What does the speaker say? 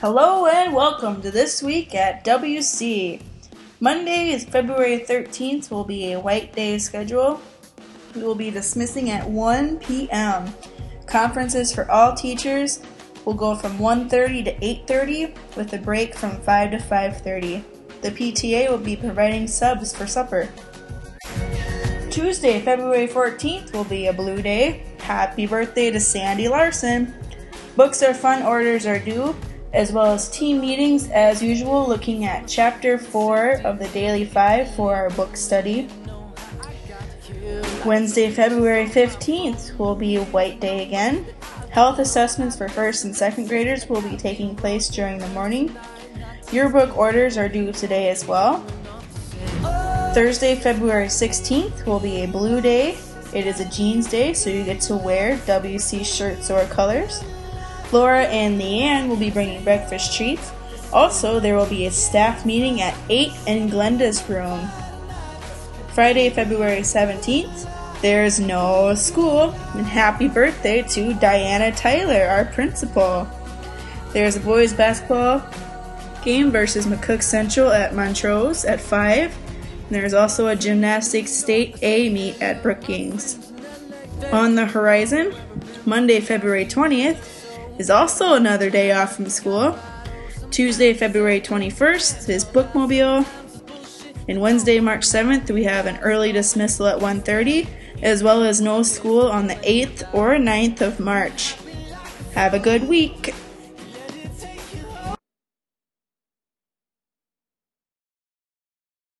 Hello and welcome to this week at WC. Monday is February 13th, will be a white day schedule. We will be dismissing at 1 p.m. Conferences for all teachers will go from 1:30 to 8:30 with a break from 5 to 5:30. The PTA will be providing subs for supper. Tuesday, February 14th will be a blue day. Happy birthday to Sandy Larson. Books are fun, orders are due, as well as team meetings as usual, looking at chapter 4 of the Daily 5 for our book study. Wednesday, February 15th will be white day again. Health assessments for first and second graders will be taking place during the morning. Yearbook orders are due today as well. Thursday, February 16th will be a blue day. It is a jeans day, so you get to wear WC shirts or colors. Laura and Leanne will be bringing breakfast treats. Also, there will be a staff meeting at 8 in Glenda's room. Friday, February 17th, there's no school, and happy birthday to Diana Tyler, our principal. There's a boys basketball game versus McCook Central at Montrose at 5. There's also a gymnastics state A meet at Brookings. On the horizon, Monday, February 20th, is also another day off from school. Tuesday, February 21st is bookmobile. And Wednesday, March 7th, we have an early dismissal at 1:30, as well as no school on the 8th or 9th of March. Have a good week.